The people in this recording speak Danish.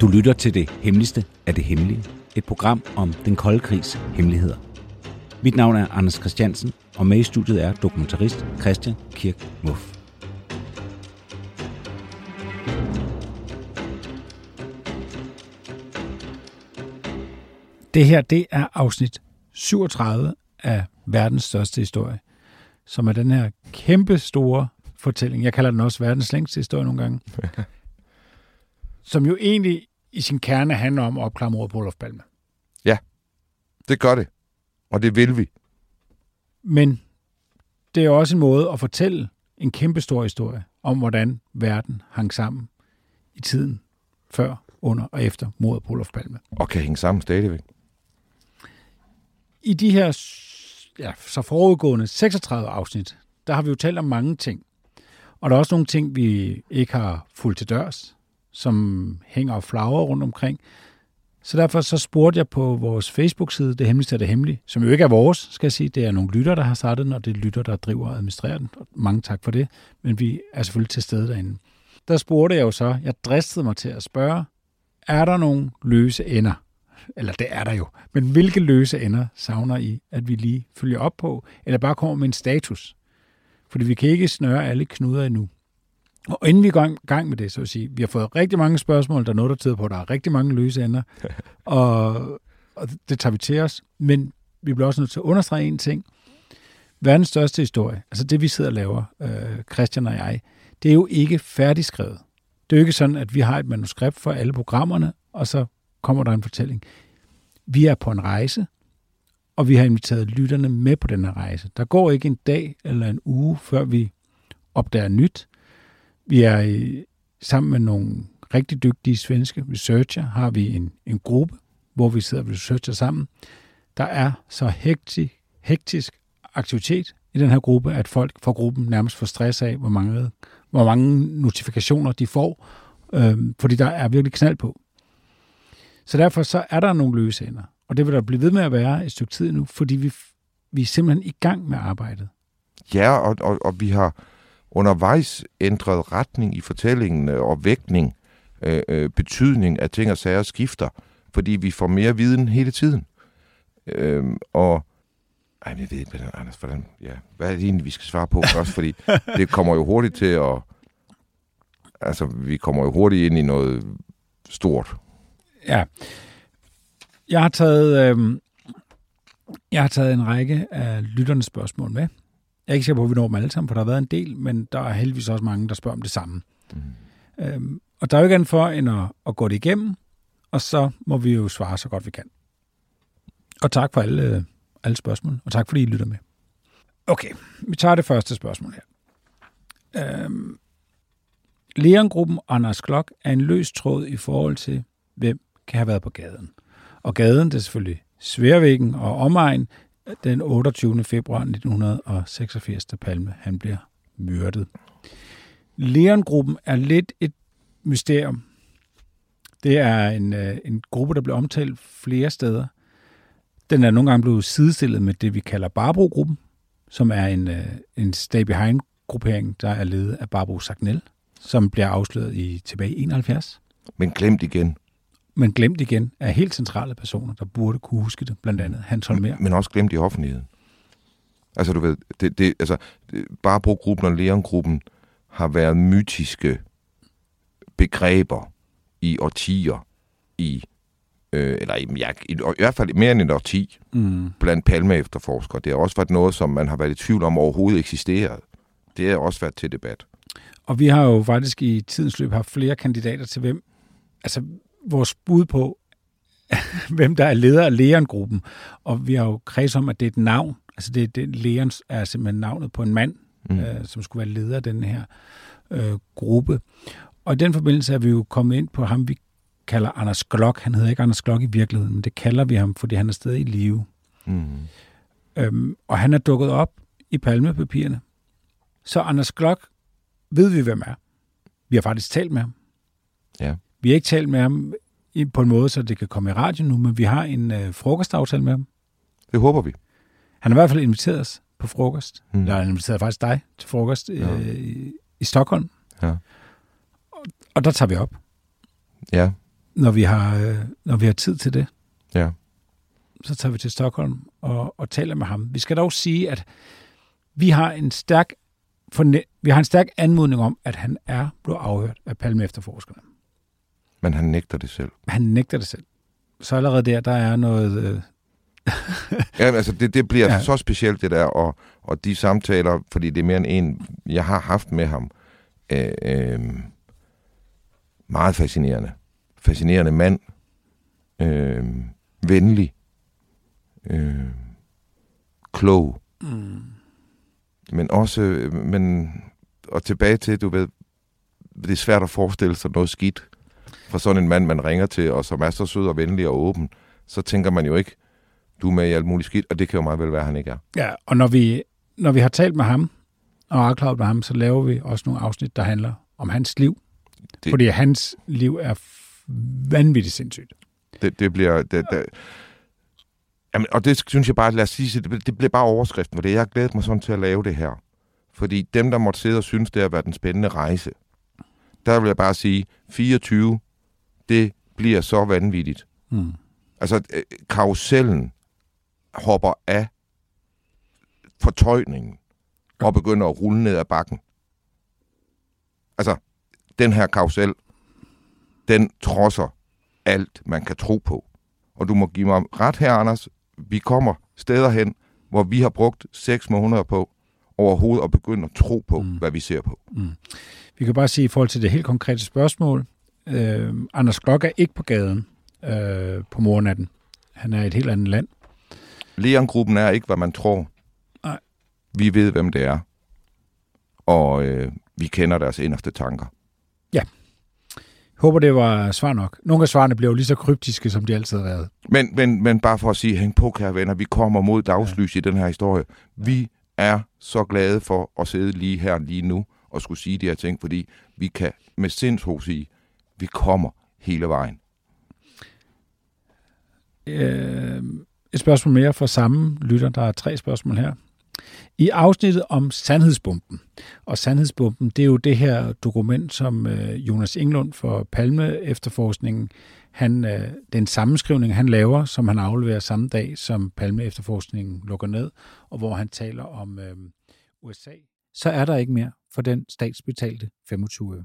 Du lytter til det hemmeligste af det hemmelige. Et program om den kolde krigs hemmeligheder. Mit navn er Anders Christiansen, og med i studiet er dokumentarist Christian Kirk Muff. Det her, det er afsnit 37 af verdens største historie, som er den her kæmpe store fortælling. Jeg kalder den også verdens længste historie nogle gange. som jo egentlig i sin kerne handler om at opklare mordet på Olof Palme. Det gør det. Og det vil vi. Men det er også en måde at fortælle en kæmpe stor historie om, hvordan verden hang sammen i tiden før, under og efter mordet på Olof Palme. Og kan hænge sammen stadigvæk. I de her ja, så forudgående 36 afsnit, der har vi jo talt om mange ting. Og der er også nogle ting, vi ikke har fulgt til dørs, som hænger og flagrer rundt omkring. Så derfor så spurgte jeg på vores Facebook-side, Det Hemmeligste er det Hemmelige, som jo ikke er vores, skal jeg sige. Det er nogle lytter, der har startet den, og det er lytter, der driver og administrerer den. Mange tak for det, men vi er selvfølgelig til stede derinde. Der spurgte jeg jo så, jeg dristede mig til at spørge, er der nogle løse ender? Eller det er der jo. Men hvilke løse ender savner I, at vi lige følger op på, eller bare kommer med en status? Fordi vi kan ikke snøre alle knuder endnu. Og inden vi går i gang med det, så vil jeg sige, vi har fået rigtig mange spørgsmål, der er noget, der tyder på, at der er rigtig mange løse ender, og, og det tager vi til os. Men vi bliver også nødt til at understrege en ting. Verdens største historie, altså det vi sidder og laver, øh, Christian og jeg, det er jo ikke færdigskrevet. Det er jo ikke sådan, at vi har et manuskript for alle programmerne, og så kommer der en fortælling. Vi er på en rejse, og vi har inviteret lytterne med på den her rejse. Der går ikke en dag eller en uge, før vi opdager nyt. Vi er øh, sammen med nogle rigtig dygtige svenske researcher, har vi en, en gruppe, hvor vi sidder og researcher sammen. Der er så hektisk, hektisk aktivitet i den her gruppe, at folk fra gruppen nærmest får stress af, hvor mange, hvor mange notifikationer de får, øh, fordi der er virkelig knald på. Så derfor så er der nogle løse ender, og det vil der blive ved med at være et stykke tid nu, fordi vi, vi er simpelthen i gang med arbejdet. Ja, og, og, og vi har undervejs ændret retning i fortællingen øh, og vægtning, øh, øh, betydning af ting og sager skifter, fordi vi får mere viden hele tiden. Øh, og ej, jeg ved ikke, hvordan, Anders, hvordan, ja, hvad er det egentlig, vi skal svare på først, fordi det kommer jo hurtigt til at, altså, vi kommer jo hurtigt ind i noget stort. Ja. Jeg har taget, øh, jeg har taget en række af lytternes spørgsmål med. Jeg er ikke sikker på, at vi når dem alle sammen, for der har været en del, men der er heldigvis også mange, der spørger om det samme. Mm. Øhm, og der er jo ikke andet for, end at, at gå det igennem, og så må vi jo svare så godt vi kan. Og tak for alle, øh, alle spørgsmål, og tak fordi I lytter med. Okay, vi tager det første spørgsmål her. Øhm, Leon-gruppen Anders Klok er en løs tråd i forhold til, hvem kan have været på gaden. Og gaden, det er selvfølgelig Sværvæggen og omegn, den 28. februar 1986, da Palme han bliver myrdet. Leon-gruppen er lidt et mysterium. Det er en, øh, en gruppe, der bliver omtalt flere steder. Den er nogle gange blevet sidestillet med det, vi kalder Barbro-gruppen, som er en, øh, en stay-behind-gruppering, der er ledet af Barbro Sagnel, som bliver afsløret i tilbage i 71 Men glemt igen men glemt igen af helt centrale personer, der burde kunne huske det, blandt andet Hans Holmer. men også glemt i offentligheden. Altså, du ved, det, det, altså, Barbro-gruppen og Leon-gruppen har været mytiske begreber i årtier, i, øh, eller i, ja, i, i hvert fald mere end et årti, Mm. blandt palme-efterforskere. Det har også været noget, som man har været i tvivl om overhovedet eksisterede. Det har også været til debat. Og vi har jo faktisk i tidens løb haft flere kandidater til hvem, altså vores bud på, hvem der er leder af Leon-gruppen. Og vi har jo kreds om, at det er et navn. Altså det, det Leon er simpelthen navnet på en mand, mm. øh, som skulle være leder af den her øh, gruppe. Og i den forbindelse er vi jo kommet ind på ham, vi kalder Anders Glok. Han hedder ikke Anders Glok i virkeligheden, men det kalder vi ham, fordi han er stadig i live. Mm. Øhm, og han er dukket op i palmepapirerne. Så Anders Glok ved vi, hvem er. Vi har faktisk talt med ham. Ja. Vi har ikke talt med ham på en måde, så det kan komme i radio nu, men vi har en øh, frokostaftale med ham. Det håber vi. Han har i hvert fald inviteret os på frokost. Mm. Eller han inviterede faktisk dig til frokost Ja. øh, i, i Stockholm. Ja. Og, og der tager vi op. Ja. når vi har, øh, når vi har tid til det, Ja. så tager vi til Stockholm og, og taler med ham. Vi skal dog sige, at vi har en stærk forne- vi har en stærk anmodning om, at han er blevet afhørt af Palme efterforskerne. Men han nægter det selv. Han nægter det selv. Så allerede der, der er noget... Øh, Ja, altså det, det bliver Ja. ja. så specielt det der, og, og de samtaler, fordi det er mere end en, jeg har haft med ham, øh, øh, meget fascinerende. Fascinerende mand, øh, venlig, øh, klog, mm, men også, øh, men, og tilbage til, du ved, det er svært at forestille sig noget skidt fra sådan en mand, man ringer til, og som er så sød og venlig og åben, så tænker man jo ikke, du er med i alt muligt skidt, og det kan jo meget vel være, at han ikke er. ja, og når vi, når vi har talt med ham og afklaret med ham, så laver vi også nogle afsnit, der handler om hans liv. Det... Fordi hans liv er vanvittigt sindssygt. Det, det bliver... Det, det, jamen, og det synes jeg bare, lad os sige, det, det bliver bare overskriften for det. Jeg har glædet mig sådan til at lave det her. Fordi dem, der måtte sidde og synes, det har været en spændende rejse, der vil jeg bare sige, 24, det bliver så vanvittigt. Mm. Altså, øh, karusellen hopper af fortøjningen og begynder at rulle ned ad bakken. Altså, den her karusel, den trodser alt, man kan tro på. Og du må give mig ret her, Anders. Vi kommer steder hen, hvor vi har brugt seks måneder på overhovedet at begynde at tro på, Mm. mm. hvad vi ser på. Vi kan bare sige i forhold til det helt konkrete spørgsmål. Øh, Anders Glok er ikke på gaden øh, på mornatten. Han er i et helt andet land. Leon-gruppen er ikke, hvad man tror. Nej. Vi ved, hvem det er. Og øh, vi kender deres inderste tanker. Håber, det var svar nok. Nogle af svarene bliver jo lige så kryptiske, som de altid har været. Men, men, men bare for at sige, hæng på, kære venner, vi kommer mod dagslys ja. i den her historie. Vi er så glade for at sidde lige her lige nu og skulle sige de her ting, fordi vi kan med sindsro sige, vi kommer hele vejen. Øh, et spørgsmål mere fra samme lytter. Der er tre spørgsmål her. I afsnittet om sandhedsbomben, og sandhedsbomben, det er jo det her dokument, som øh, Jonas Englund for Palme efterforskningen, han, øh, den sammenskrivning, han laver, som han afleverer samme dag, som Palme efterforskningen lukker ned, og hvor han taler om øh, USA. Så er der ikke mere for den statsbetalte 25 øre.